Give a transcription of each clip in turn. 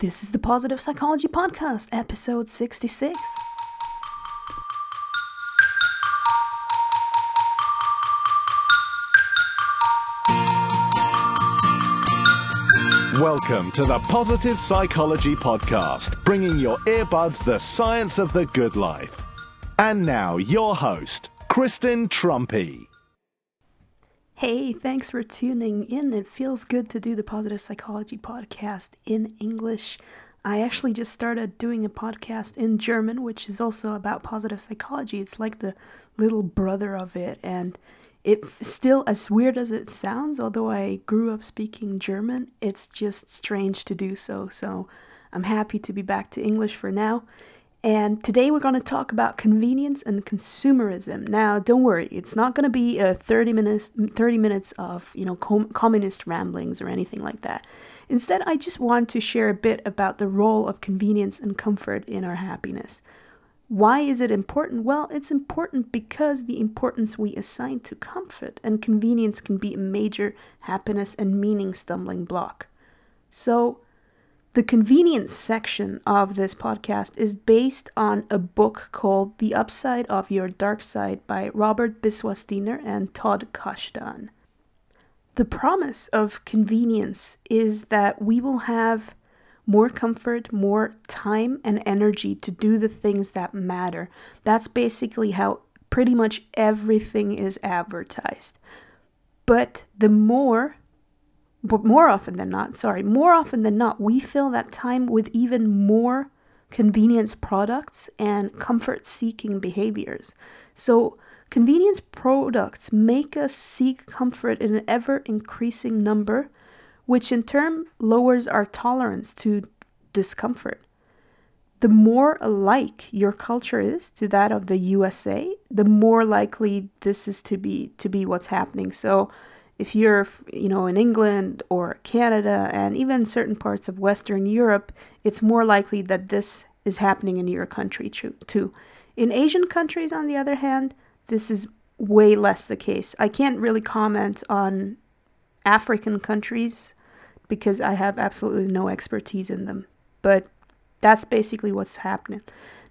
This is the Positive Psychology Podcast, episode 66. Welcome to the Positive Psychology Podcast, bringing your earbuds the science of the good life. And now, your host, Kristen Truempy. Hey, thanks for tuning in. It feels good to do the Positive Psychology Podcast in English. I actually just started doing a podcast in German, which is also about positive psychology. It's like the little brother of it, and it's still as weird as it sounds, although I grew up speaking German, it's just strange to do so. So I'm happy to be back to English for now. And today we're going to talk about convenience and consumerism. Now, don't worry, it's not going to be a 30 minutes 30 minutes of, you know, com- communist ramblings or anything like that. Instead, I just want to share a bit about the role of convenience and comfort in our happiness. Why is it important? Well, it's important because the importance we assign to comfort and convenience can be a major happiness and meaning stumbling block. So, the convenience section of this podcast is based on a book called The Upside of Your Dark Side by Robert Biswas Diener and Todd Kashdan. The promise of convenience is that we will have more comfort, more time, and energy to do the things that matter. That's basically how pretty much everything is advertised. But the more but more often than not, sorry, more often than not, we fill that time with even more convenience products and comfort seeking behaviors. So, convenience products make us seek comfort in an ever increasing number, which in turn lowers our tolerance to discomfort. The more alike your culture is to that of the USA, the more likely this is to be to be what's happening. So, if you're you know in England or Canada and even certain parts of Western Europe, it's more likely that this is happening in your country too. In Asian countries, on the other hand, this is way less the case. I can't really comment on African countries because I have absolutely no expertise in them, but that's basically what's happening.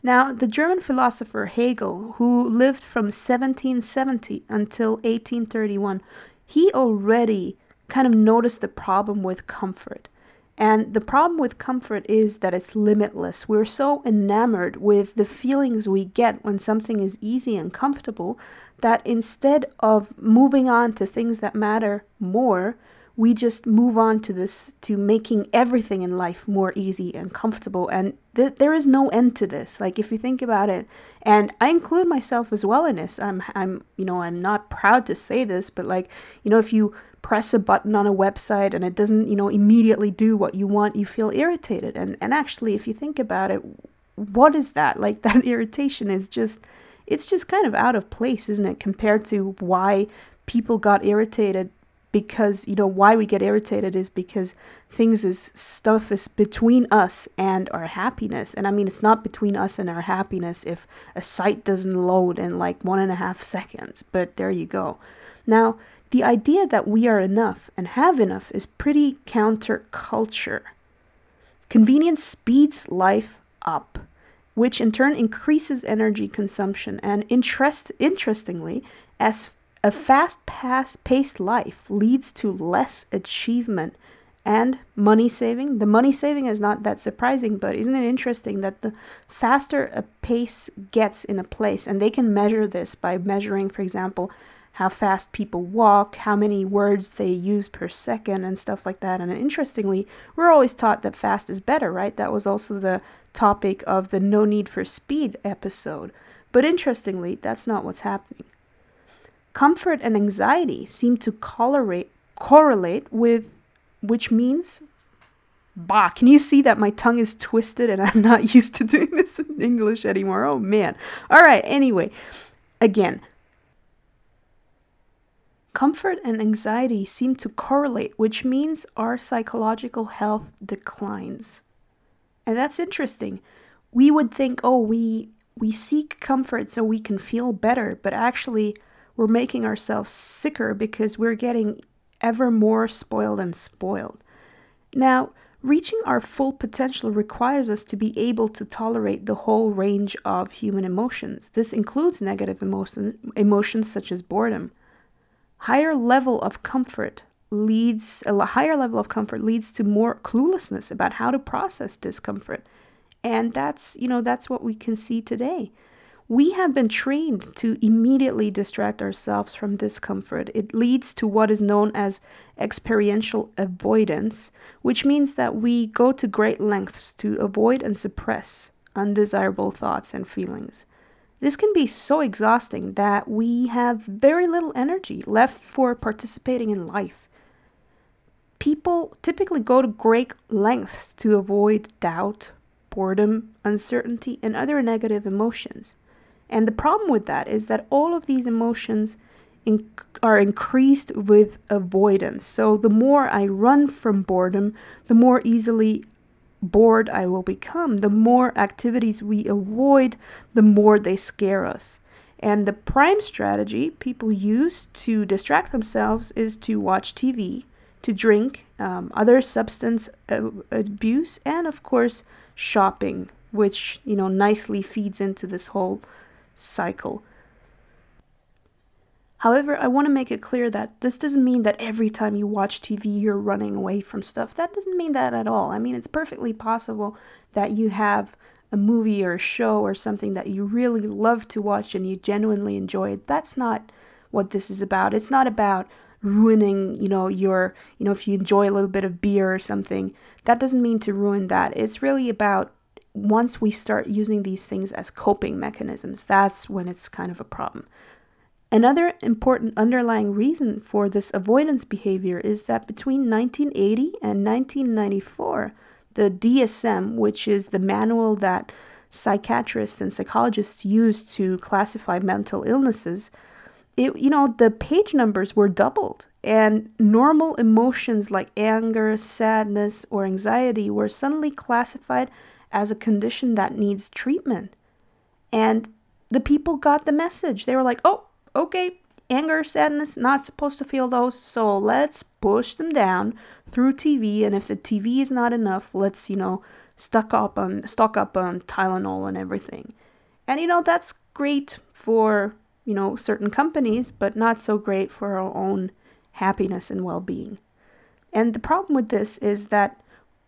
Now, the German philosopher Hegel, who lived from 1770 until 1831, he already kind of noticed the problem with comfort. And the problem with comfort is that it's limitless. We're so enamored with the feelings we get when something is easy and comfortable that instead of moving on to things that matter more, we just move on to this to making everything in life more easy and comfortable. And th- there is no end to this. Like if you think about it and i include myself as well in this. I'm i'm you know i'm not proud to say this but like you know if you press a button on a website and it doesn't you know immediately do what you want you feel irritated. And and actually if you think about it what is that? Like that irritation is just it's just kind of out of place isn't it compared to why people got irritated because you know why we get irritated is because things is stuff is between us and our happiness. And i mean it's not between us and our happiness if a site doesn't load in like one and a half seconds but there you go. Now the idea that we are enough and have enough is pretty counterculture. Convenience speeds life up which in turn increases energy consumption and interest interestingly as a fast paced life leads to less achievement and money saving. The money saving is not that surprising, but isn't it interesting that the faster a pace gets in a place, and they can measure this by measuring, for example, how fast people walk, how many words they use per second, and stuff like that. And interestingly, we're always taught that fast is better, right? That was also the topic of the No Need for Speed episode. But interestingly, that's not what's happening. Comfort and anxiety seem to correlate, correlate with, which means, bah, can you see that my tongue is twisted and I'm not used to doing this in English anymore? Oh man. All right, anyway, again, comfort and anxiety seem to correlate, which means our psychological health declines. And that's interesting. We would think, oh, we we seek comfort so we can feel better, but actually we're making ourselves sicker because we're getting ever more spoiled and spoiled. Now, Reaching our full potential requires us to be able to tolerate the whole range of human emotions. This includes negative emotion, emotions such as boredom. Higher level of comfort leads a higher level of comfort leads to more cluelessness about how to process discomfort. And that's, you know, that's what we can see today. We have been trained to immediately distract ourselves from discomfort. It leads to what is known as experiential avoidance, which means that we go to great lengths to avoid and suppress undesirable thoughts and feelings. This can be so exhausting that we have very little energy left for participating in life. People typically go to great lengths to avoid doubt, boredom, uncertainty, and other negative emotions. And the problem with that is that all of these emotions in- are increased with avoidance. So the more I run from boredom, the more easily bored I will become. The more activities we avoid, the more they scare us. And the prime strategy people use to distract themselves is to watch TV, to drink, um, other substance abuse, and of course, shopping, which, you know, nicely feeds into this whole cycle. However, I want to make it clear that this doesn't mean that every time you watch TV you're running away from stuff. That doesn't mean that at all. I mean, it's perfectly possible that you have a movie or a show or something that you really love to watch and you genuinely enjoy it. That's not what this is about. It's not about ruining, you know, your, you know, if you enjoy a little bit of beer or something, that doesn't mean to ruin that. It's really about once we start using these things as coping mechanisms, that's when it's kind of a problem. Another important underlying reason for this avoidance behavior is that between 1980 and 1994, the DSM, which is the manual that psychiatrists and psychologists use to classify mental illnesses, it, you know, the page numbers were doubled, and normal emotions like anger, sadness, or anxiety were suddenly classified as a condition that needs treatment. And the people got the message. They were like, oh, okay, anger, sadness, not supposed to feel those, so let's push them down through TV. And if the TV is not enough, let's, you know, stock up on stock up on Tylenol and everything. And you know, that's great for, you know, certain companies, but not so great for our own happiness and well-being. And the problem with this is that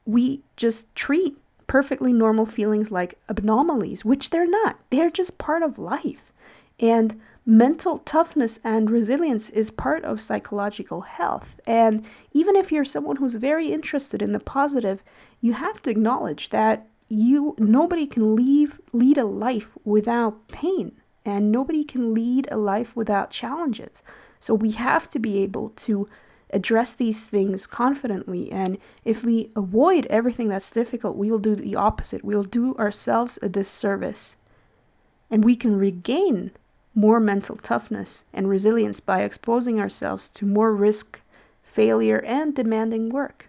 we just treat perfectly normal feelings like anomalies, which they're not. They're just part of life. And mental toughness and resilience is part of psychological health. And even if you're someone who's very interested in the positive, you have to acknowledge that you nobody can leave lead a life without pain and nobody can lead a life without challenges. So we have to be able to address these things confidently. And if we avoid everything that's difficult, we will do the opposite. We'll do ourselves a disservice. And we can regain more mental toughness and resilience by exposing ourselves to more risk, failure, and demanding work.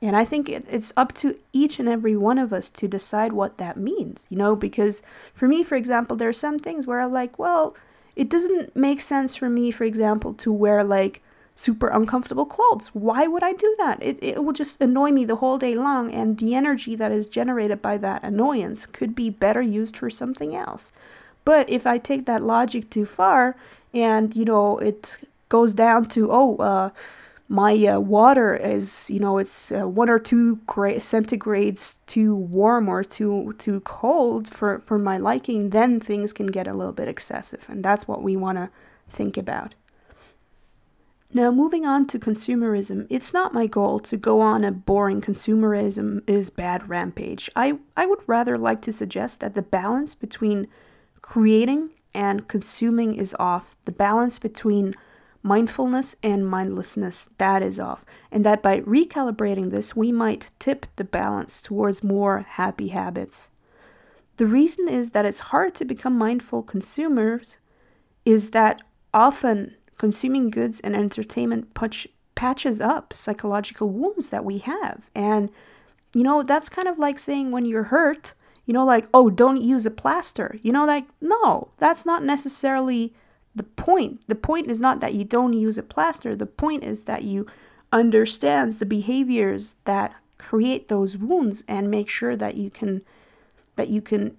And I think it, it's up to each and every one of us to decide what that means, you know, because for me, for example, there are some things where I'm like, well, it doesn't make sense for me, for example, to wear like super uncomfortable clothes. Why would I do that? It, it will just annoy me the whole day long, and the energy that is generated by that annoyance could be better used for something else. But if I take that logic too far, and you know, it goes down to, oh, uh, my uh, water is you know it's uh, one or two gra- centigrades too warm or too too cold for for my liking then things can get a little bit excessive and that's what we want to think about now, moving on to consumerism, it's not my goal to go on a boring consumerism is bad rampage. I, I would rather like to suggest that the balance between creating and consuming is off. The balance between mindfulness and mindlessness, that is off. And that by recalibrating this, we might tip the balance towards more happy habits. The reason is that it's hard to become mindful consumers is that often consuming goods and entertainment patch, patches up psychological wounds that we have. And, you know, that's kind of like saying when you're hurt, you know, like, oh, don't use a plaster. You know, like, no, that's not necessarily the point. The point is not that you don't use a plaster. The point is that you understands the behaviors that create those wounds and make sure that you can that you can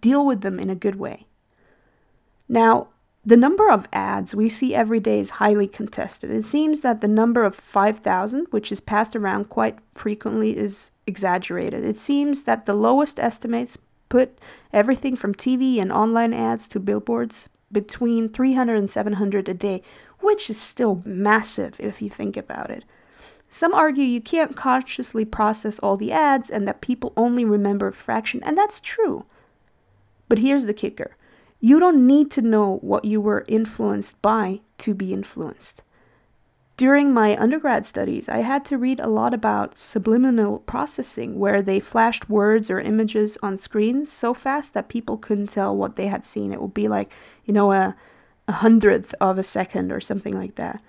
deal with them in a good way. Now, the number of ads we see every day is highly contested. It seems that the number of 5,000, which is passed around quite frequently, is exaggerated. It seems that the lowest estimates put everything from TV and online ads to billboards between 300 and 700 a day, which is still massive if you think about it. Some argue you can't consciously process all the ads and that people only remember a fraction, and that's true. But here's the kicker you don't need to know what you were influenced by to be influenced. During my undergrad studies, I had to read a lot about subliminal processing, where they flashed words or images on screens so fast that people couldn't tell what they had seen. It would be like, you know, a, a hundredth of a second or something like that.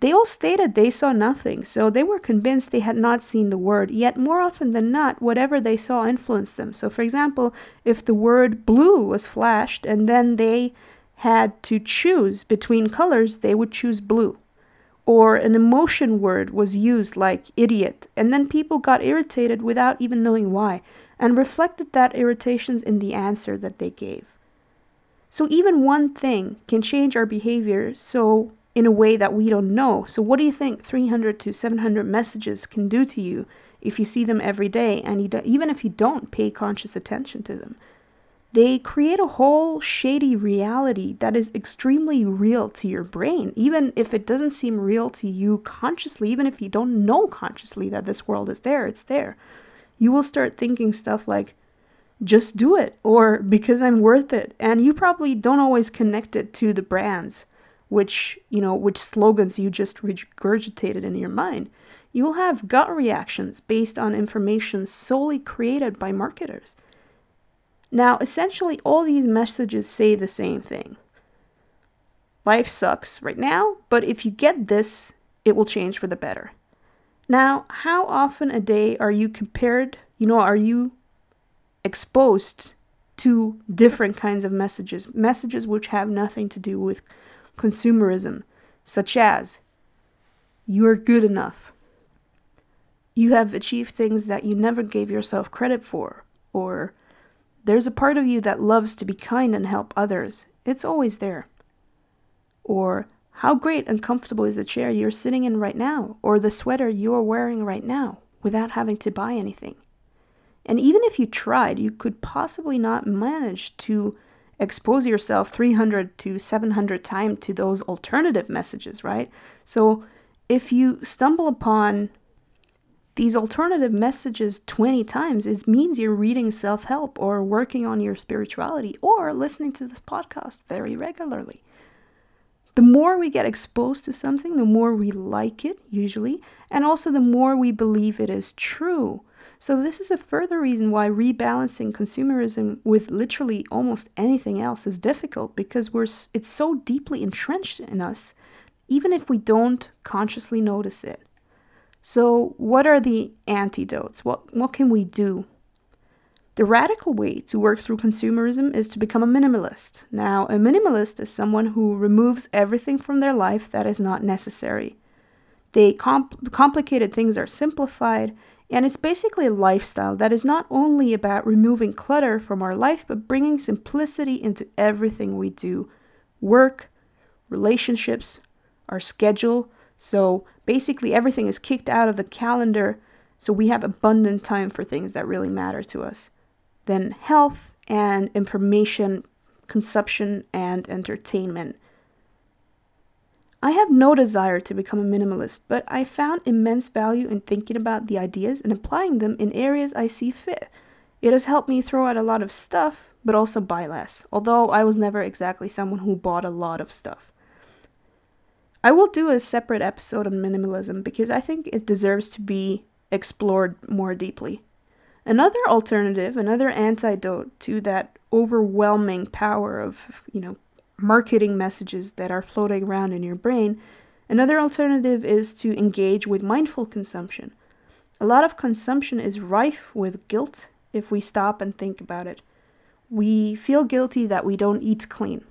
They all stated they saw nothing, so they were convinced they had not seen the word, yet more often than not, whatever they saw influenced them. So, for example, if the word blue was flashed and then they had to choose between colors, they would choose blue or an emotion word was used like idiot, and then people got irritated without even knowing why, and reflected that irritations in the answer that they gave. So even one thing can change our behavior so in a way that we don't know. So what do you think 300 to 700 messages can do to you if you see them every day and you even if you don't pay conscious attention to them? they create a whole shady reality that is extremely real to your brain, even if it doesn't seem real to you consciously, even if you don't know consciously that this world is there, it's there. You will start thinking stuff like, just do it, or because I'm worth it. And you probably don't always connect it to the brands, which, you know, which slogans you just regurgitated in your mind. You will have gut reactions based on information solely created by marketers. Now, essentially, all these messages say the same thing. Life sucks right now, but if you get this, it will change for the better. Now, how often a day are you compared, you know, are you exposed to different kinds of messages, messages which have nothing to do with consumerism, such as, you're good enough. You have achieved things that you never gave yourself credit for, or there's a part of you that loves to be kind and help others. It's always there. Or, how great and comfortable is the chair you're sitting in right now, or the sweater you're wearing right now, without having to buy anything. And even if you tried, you could possibly not manage to expose yourself 300 to 700 times to those alternative messages, right? So if you stumble upon these alternative messages 20 times, it means you're reading self help or working on your spirituality or listening to this podcast very regularly. The more we get exposed to something, the more we like it, usually, and also the more we believe it is true. So, this is a further reason why rebalancing consumerism with literally almost anything else is difficult because we're, it's so deeply entrenched in us, even if we don't consciously notice it. So, what are the antidotes? What, what can we do? The radical way to work through consumerism is to become a minimalist. Now, a minimalist is someone who removes everything from their life that is not necessary. They comp- complicated things are simplified, and it's basically a lifestyle that is not only about removing clutter from our life, but bringing simplicity into everything we do work, relationships, our schedule. So, Basically, everything is kicked out of the calendar so we have abundant time for things that really matter to us. Then, health and information consumption and entertainment. I have no desire to become a minimalist, but I found immense value in thinking about the ideas and applying them in areas I see fit. It has helped me throw out a lot of stuff, but also buy less, although I was never exactly someone who bought a lot of stuff. I will do a separate episode on minimalism because I think it deserves to be explored more deeply. Another alternative, another antidote to that overwhelming power of, you know, marketing messages that are floating around in your brain, another alternative is to engage with mindful consumption. A lot of consumption is rife with guilt if we stop and think about it. We feel guilty that we don't eat clean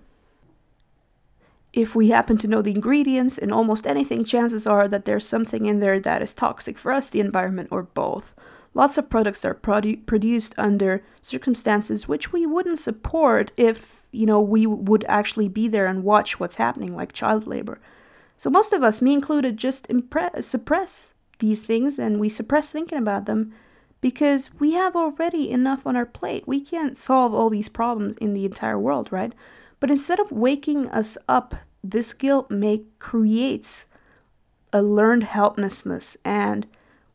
if we happen to know the ingredients in almost anything, chances are that there's something in there that is toxic for us, the environment, or both. Lots of products are produ- produced under circumstances which we wouldn't support if, you know, we would actually be there and watch what's happening, like child labor. So most of us, me included, just impre- suppress these things and we suppress thinking about them because we have already enough on our plate. We can't solve all these problems in the entire world, right? But instead of waking us up, this guilt may creates a learned helplessness and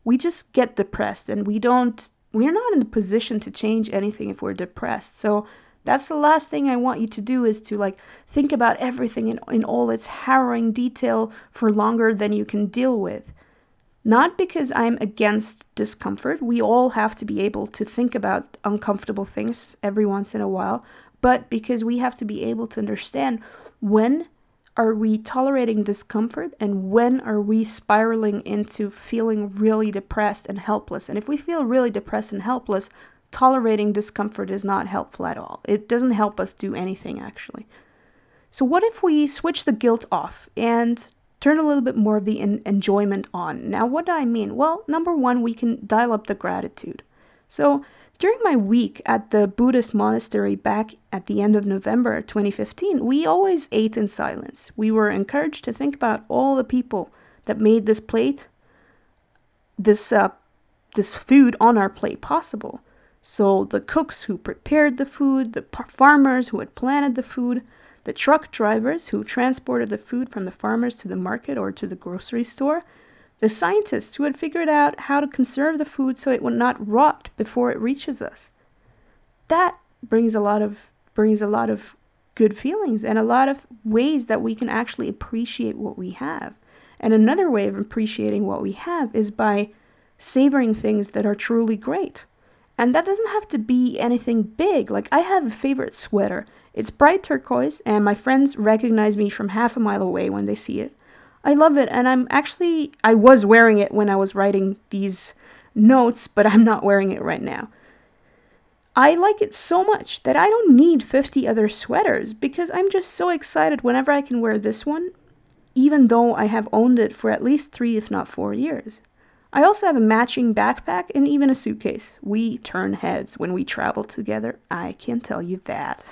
we just get depressed and we don't we're not in the position to change anything if we're depressed. So that's the last thing I want you to do is to like think about everything in, in all its harrowing detail for longer than you can deal with. Not because I'm against discomfort. We all have to be able to think about uncomfortable things every once in a while, but because we have to be able to understand when are we tolerating discomfort and when are we spiraling into feeling really depressed and helpless. And if we feel really depressed and helpless, tolerating discomfort is not helpful at all. It doesn't help us do anything actually. So, what if we switch the guilt off and turn a little bit more of the enjoyment on? Now, what do I mean? Well, number one, we can dial up the gratitude. So, during my week at the Buddhist monastery back at the end of November 2015, we always ate in silence. We were encouraged to think about all the people that made this plate, this uh, this food on our plate possible. So the cooks who prepared the food, the farmers who had planted the food, the truck drivers who transported the food from the farmers to the market or to the grocery store, the scientists who had figured out how to conserve the food so it would not rot before it reaches us. That brings a lot of brings a lot of good feelings and a lot of ways that we can actually appreciate what we have. And another way of appreciating what we have is by savoring things that are truly great. And that doesn't have to be anything big. Like, I have a favorite sweater. It's bright turquoise, and my friends recognize me from half a mile away when they see it. I love it, and I'm actually, I was wearing it when I was writing these notes, but I'm not wearing it right now. I like it so much that I don't need 50 other sweaters because I'm just so excited whenever I can wear this one, even though I have owned it for at least three, if not four years. I also have a matching backpack and even a suitcase. We turn heads when we travel together, I can tell you that.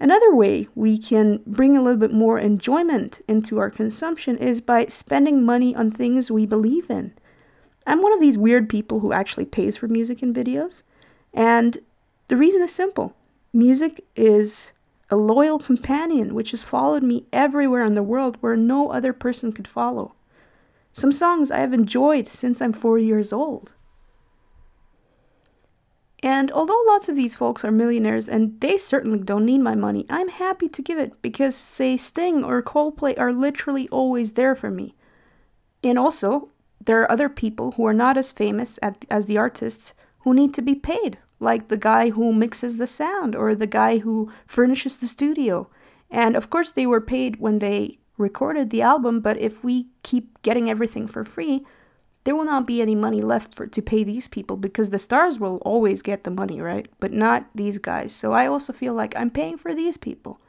Another way we can bring a little bit more enjoyment into our consumption is by spending money on things we believe in. I'm one of these weird people who actually pays for music and videos, and the reason is simple music is a loyal companion which has followed me everywhere in the world where no other person could follow. Some songs I have enjoyed since I'm four years old. And although lots of these folks are millionaires and they certainly don't need my money, I'm happy to give it because, say, Sting or Coldplay are literally always there for me. And also, there are other people who are not as famous at, as the artists who need to be paid, like the guy who mixes the sound or the guy who furnishes the studio. And of course, they were paid when they recorded the album, but if we keep getting everything for free, there will not be any money left for to pay these people because the stars will always get the money, right? But not these guys. So I also feel like I'm paying for these people.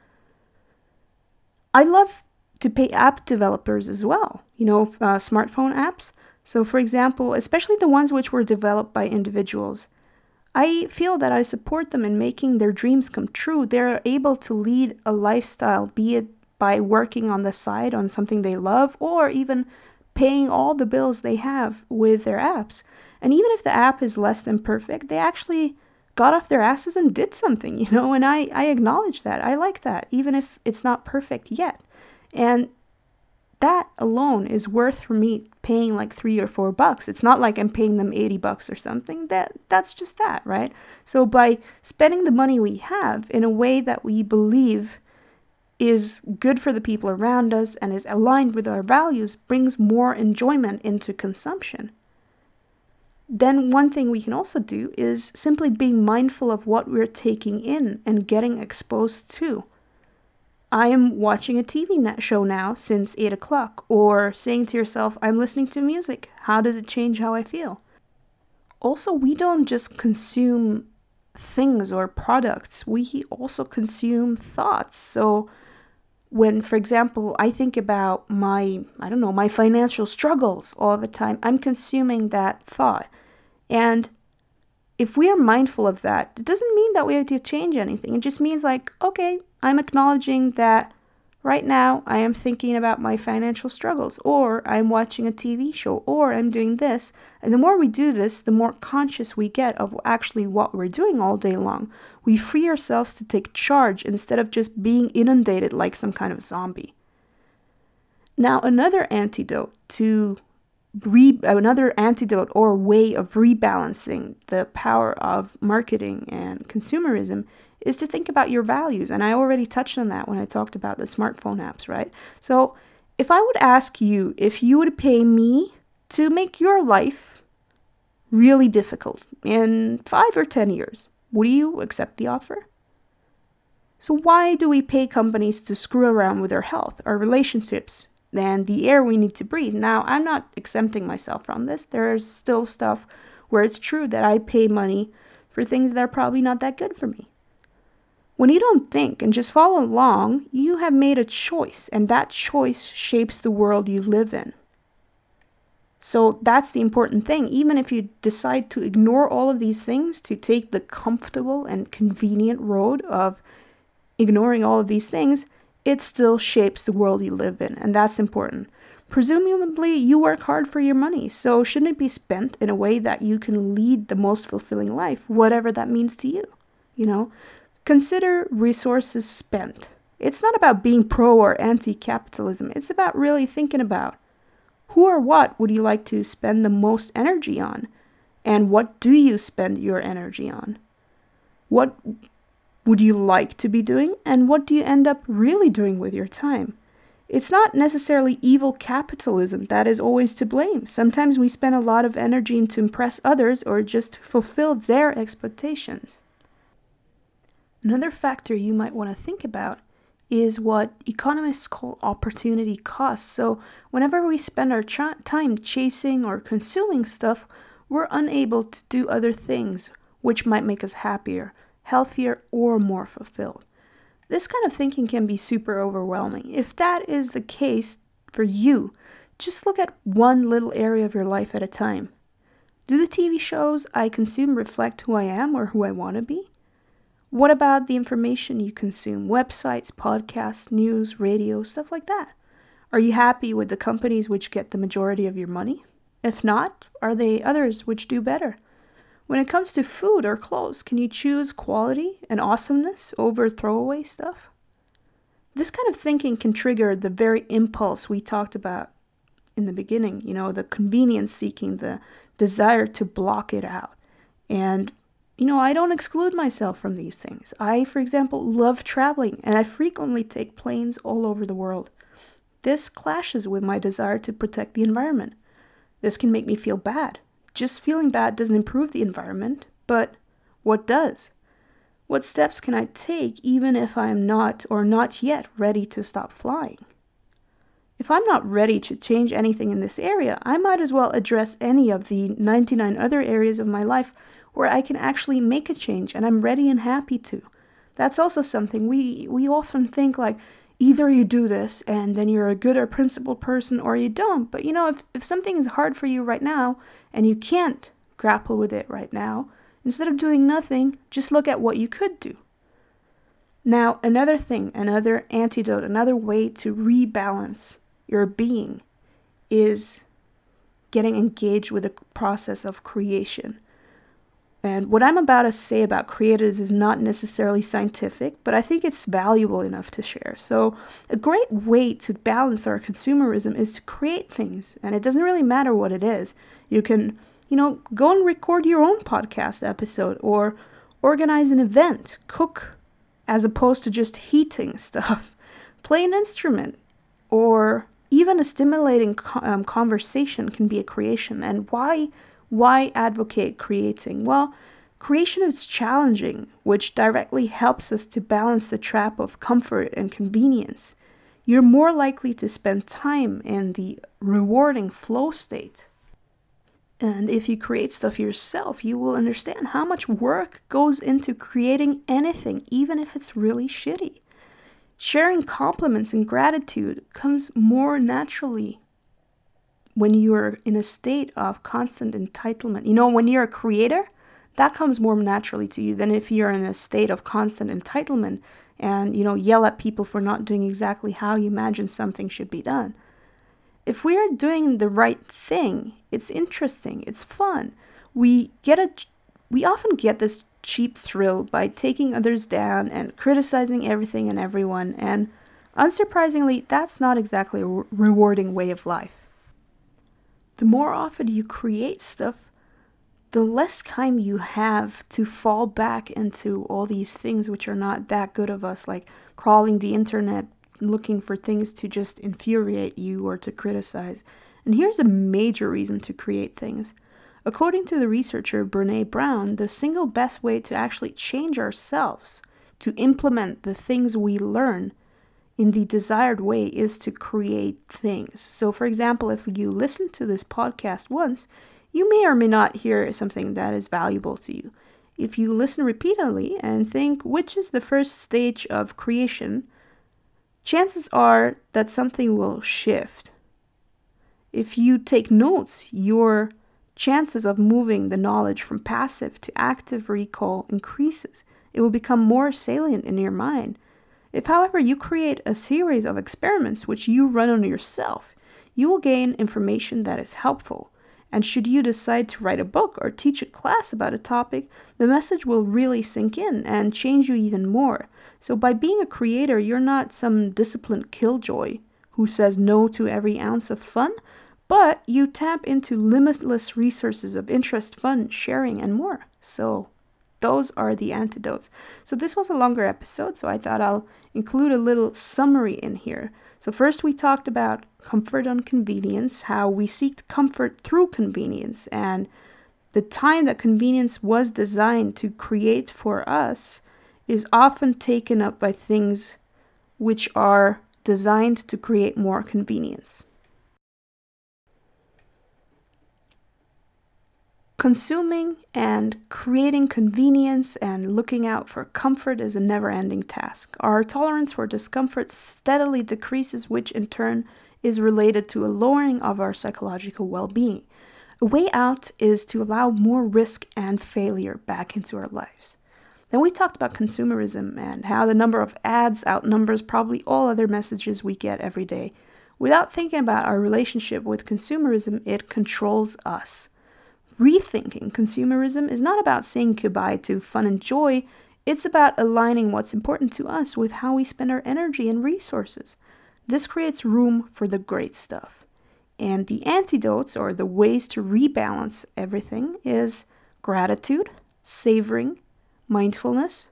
I love to pay app developers as well, you know, uh, smartphone apps. So, for example, especially the ones which were developed by individuals, I feel that I support them in making their dreams come true. They're able to lead a lifestyle, be it by working on the side on something they love or even paying all the bills they have with their apps. And even if the app is less than perfect, they actually got off their asses and did something, you know, and I, I acknowledge that. I like that, even if it's not perfect yet. And that alone is worth for me paying like three or four bucks. It's not like I'm paying them 80 bucks or something. That that's just that, right? So by spending the money we have in a way that we believe is good for the people around us and is aligned with our values brings more enjoyment into consumption. Then, one thing we can also do is simply being mindful of what we're taking in and getting exposed to. I am watching a TV net show now since 8 o'clock, or saying to yourself, I'm listening to music. How does it change how I feel? Also, we don't just consume things or products, we also consume thoughts. So, when for example i think about my i don't know my financial struggles all the time i'm consuming that thought. And if we are mindful of that it doesn't mean that we have to change anything. It just means like okay i'm acknowledging that right now i am thinking about my financial struggles or i'm watching a tv show or i'm doing this and the more we do this the more conscious we get of actually what we're doing all day long we free ourselves to take charge instead of just being inundated like some kind of zombie. Now, another antidote to re- another antidote or way of rebalancing the power of marketing and consumerism is to think about your values. And I already touched on that when I talked about the smartphone apps, right? So, if I would ask you if you would pay me to make your life really difficult in five or 10 years, would you accept the offer? So, why do we pay companies to screw around with our health, our relationships, and the air we need to breathe? Now, I'm not exempting myself from this. There's still stuff where it's true that I pay money for things that are probably not that good for me. When you don't think and just follow along, you have made a choice, and that choice shapes the world you live in. So that's the important thing. Even if you decide to ignore all of these things, to take the comfortable and convenient road of ignoring all of these things, it still shapes the world you live in. And that's important. Presumably, you work hard for your money, so shouldn't it be spent in a way that you can lead the most fulfilling life, whatever that means to you? You know, consider resources spent. It's not about being pro or anti capitalism, it's about really thinking about who or what would you like to spend the most energy on? And what do you spend your energy on? What would you like to be doing? And what do you end up really doing with your time? It's not necessarily evil capitalism that is always to blame. Sometimes we spend a lot of energy to impress others or just fulfill their expectations. Another factor you might want to think about is what economists call opportunity costs. So, whenever we spend our time chasing or consuming stuff, we're unable to do other things which might make us happier, healthier, or more fulfilled. This kind of thinking can be super overwhelming. If that is the case for you, just look at one little area of your life at a time. Do the TV shows I consume reflect who I am or who I want to be? What about the information you consume? Websites, podcasts, news, radio, stuff like that. Are you happy with the companies which get the majority of your money? If not, are they others which do better? When it comes to food or clothes, can you choose quality and awesomeness over throwaway stuff? This kind of thinking can trigger the very impulse we talked about in the beginning, you know, the convenience seeking, the desire to block it out. And you know, I don't exclude myself from these things. I, for example, love traveling and I frequently take planes all over the world. This clashes with my desire to protect the environment. This can make me feel bad. Just feeling bad doesn't improve the environment, but what does? What steps can I take even if I am not or not yet ready to stop flying? If I'm not ready to change anything in this area, I might as well address any of the 99 other areas of my life where I can actually make a change and I'm ready and happy to. That's also something we we often think like either you do this and then you're a good or principled person or you don't. But you know, if, if something is hard for you right now and you can't grapple with it right now, instead of doing nothing, just look at what you could do. Now, another thing, another antidote, another way to rebalance your being is getting engaged with the process of creation. And what I'm about to say about creators is not necessarily scientific, but I think it's valuable enough to share. So, a great way to balance our consumerism is to create things, and it doesn't really matter what it is. You can, you know, go and record your own podcast episode or organize an event, cook as opposed to just heating stuff, play an instrument, or even a stimulating um, conversation can be a creation. And why? Why advocate creating? Well, creation is challenging, which directly helps us to balance the trap of comfort and convenience. You're more likely to spend time in the rewarding flow state. And if you create stuff yourself, you will understand how much work goes into creating anything, even if it's really shitty. Sharing compliments and gratitude comes more naturally when you're in a state of constant entitlement. You know, when you're a creator, that comes more naturally to you than if you're in a state of constant entitlement and, you know, yell at people for not doing exactly how you imagine something should be done. If we are doing the right thing, it's interesting, it's fun. We get a we often get this cheap thrill by taking others down and criticizing everything and everyone and unsurprisingly, that's not exactly a rewarding way of life the more often you create stuff, the less time you have to fall back into all these things which are not that good of us, like crawling the internet looking for things to just infuriate you or to criticize. And here's a major reason to create things. According to the researcher Brené Brown, the single best way to actually change ourselves, to implement the things we learn, in the desired way is to create things. So, for example, if you listen to this podcast once, you may or may not hear something that is valuable to you. If you listen repeatedly and think which is the first stage of creation, chances are that something will shift. If you take notes, your chances of moving the knowledge from passive to active recall increases. It will become more salient in your mind if, however, you create a series of experiments which you run on yourself, you will gain information that is helpful. And should you decide to write a book or teach a class about a topic, the message will really sink in and change you even more. So, by being a creator, you're not some disciplined killjoy who says no to every ounce of fun, but you tap into limitless resources of interest, fun, sharing, and more. So, those are the antidotes. So, this was a longer episode, so I thought I'll include a little summary in here. So, first, we talked about comfort and convenience, how we seek comfort through convenience, and the time that convenience was designed to create for us is often taken up by things which are designed to create more convenience. Consuming and creating convenience and looking out for comfort is a never ending task. Our tolerance for discomfort steadily decreases, which in turn is related to a lowering of our psychological well being. A way out is to allow more risk and failure back into our lives. Then we talked about consumerism and how the number of ads outnumbers probably all other messages we get every day. Without thinking about our relationship with consumerism, it controls us. Rethinking consumerism is not about saying goodbye to fun and joy, it's about aligning what's important to us with how we spend our energy and resources. This creates room for the great stuff. And the antidotes, or the ways to rebalance everything, is gratitude, savoring, mindfulness,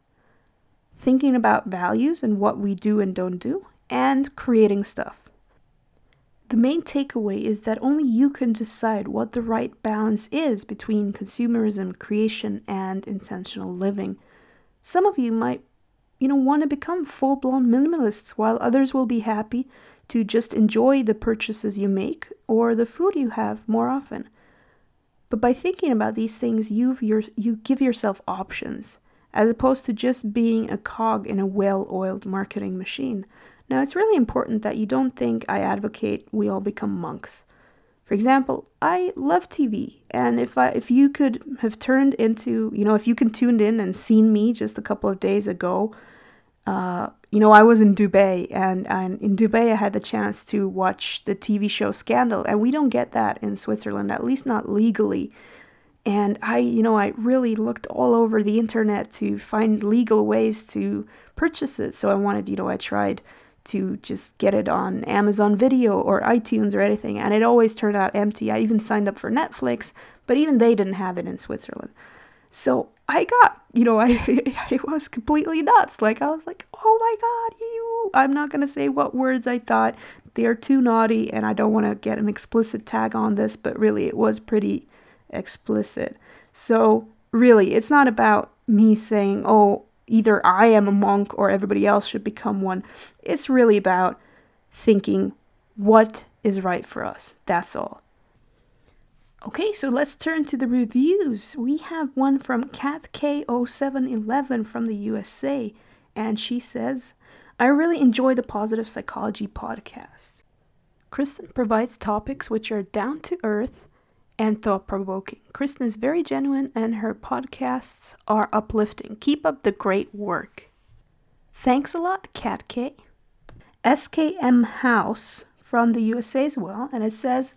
thinking about values and what we do and don't do, and creating stuff. The main takeaway is that only you can decide what the right balance is between consumerism, creation, and intentional living. Some of you might, you know, want to become full-blown minimalists while others will be happy to just enjoy the purchases you make or the food you have more often. But by thinking about these things, you you give yourself options as opposed to just being a cog in a well-oiled marketing machine. Now, it's really important that you don't think I advocate we all become monks. For example, I love TV, and if I, if you could have turned into, you know, if you can tuned in and seen me just a couple of days ago, uh, you know, I was in Dubai, and, and in Dubai I had the chance to watch the TV show Scandal, and we don't get that in Switzerland, at least not legally. And I, you know, I really looked all over the internet to find legal ways to purchase it. So I wanted, you know, I tried to just get it on Amazon Video or iTunes or anything, and it always turned out empty. I even signed up for Netflix, but even they didn't have it in Switzerland. So I got, you know, I I was completely nuts. Like I was like, "Oh my god, you!" I'm not gonna say what words I thought. They are too naughty, and I don't want to get an explicit tag on this, but really, it was pretty explicit. So really, it's not about me saying, "Oh, either I am a monk or everybody else should become one. It's really about thinking what is right for us. That's all. Okay, so let's turn to the reviews. We have one from CatK0711 from the USA, and she says, I really enjoy the Positive Psychology podcast. Kristen provides topics which are down to earth and thought provoking. Kristen is very genuine and her podcasts are uplifting. Keep up the great work. Thanks a lot, Cat K. SKM House from the USA as well, and it says,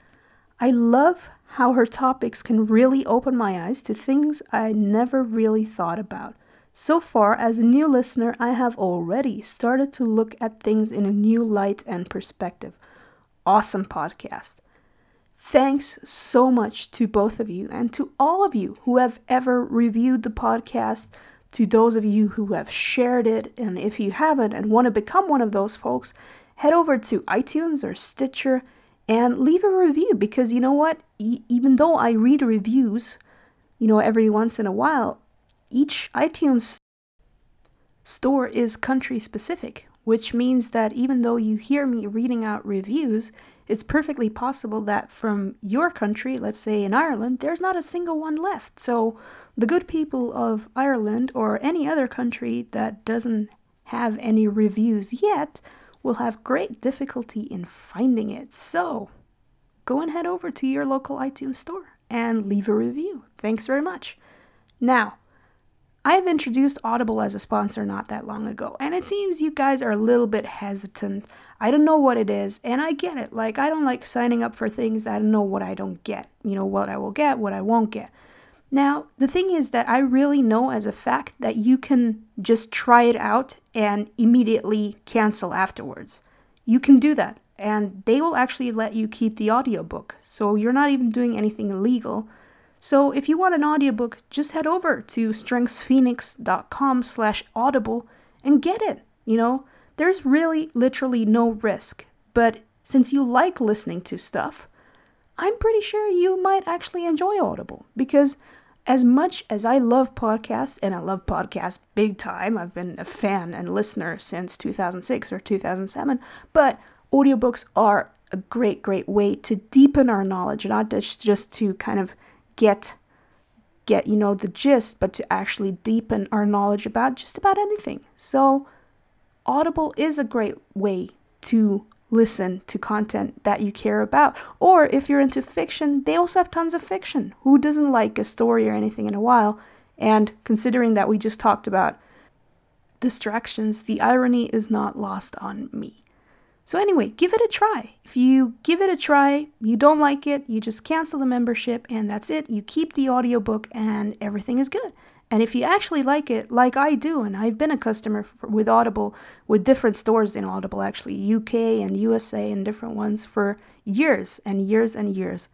I love how her topics can really open my eyes to things I never really thought about. So far, as a new listener, I have already started to look at things in a new light and perspective. Awesome podcast. Thanks so much to both of you and to all of you who have ever reviewed the podcast, to those of you who have shared it. And if you haven't and want to become one of those folks, head over to iTunes or Stitcher and leave a review because you know what? E- even though I read reviews, you know, every once in a while, each iTunes store is country specific, which means that even though you hear me reading out reviews, it's perfectly possible that from your country, let's say in Ireland, there's not a single one left. So the good people of Ireland or any other country that doesn't have any reviews yet will have great difficulty in finding it. So go and head over to your local iTunes store and leave a review. Thanks very much. Now, I have introduced Audible as a sponsor not that long ago, and it seems you guys are a little bit hesitant. I don't know what it is, and I get it. Like, I don't like signing up for things I don't know what I don't get. You know, what I will get, what I won't get. Now, the thing is that I really know as a fact that you can just try it out and immediately cancel afterwards. You can do that, and they will actually let you keep the audiobook. So you're not even doing anything illegal. So if you want an audiobook, just head over to strengthsphoenix.com slash audible and get it. You know, there's really literally no risk. But since you like listening to stuff, I'm pretty sure you might actually enjoy Audible because as much as I love podcasts, and I love podcasts big time, I've been a fan and listener since 2006 or 2007, but audiobooks are a great, great way to deepen our knowledge, not just, just to kind of get get you know the gist but to actually deepen our knowledge about just about anything so audible is a great way to listen to content that you care about or if you're into fiction they also have tons of fiction who doesn't like a story or anything in a while and considering that we just talked about distractions the irony is not lost on me so, anyway, give it a try. If you give it a try, you don't like it, you just cancel the membership and that's it. You keep the audiobook and everything is good. And if you actually like it, like I do, and I've been a customer for, with Audible, with different stores in Audible, actually, UK and USA and different ones for years and years and years.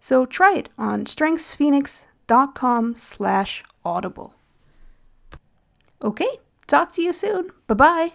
So try it on strengthsphoenix.com slash audible. Okay, talk to you soon. Bye-bye.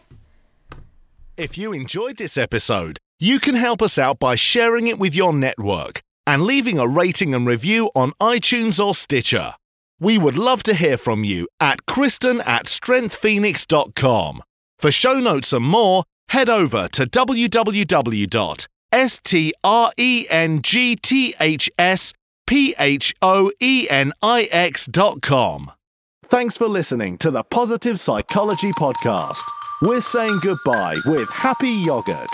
If you enjoyed this episode, you can help us out by sharing it with your network and leaving a rating and review on iTunes or Stitcher. We would love to hear from you at Kristen at strengthsphoenix.com. For show notes and more, head over to www.strengthsphoenix.com. Thanks for listening to the Positive Psychology Podcast. We're saying goodbye with happy yogurt.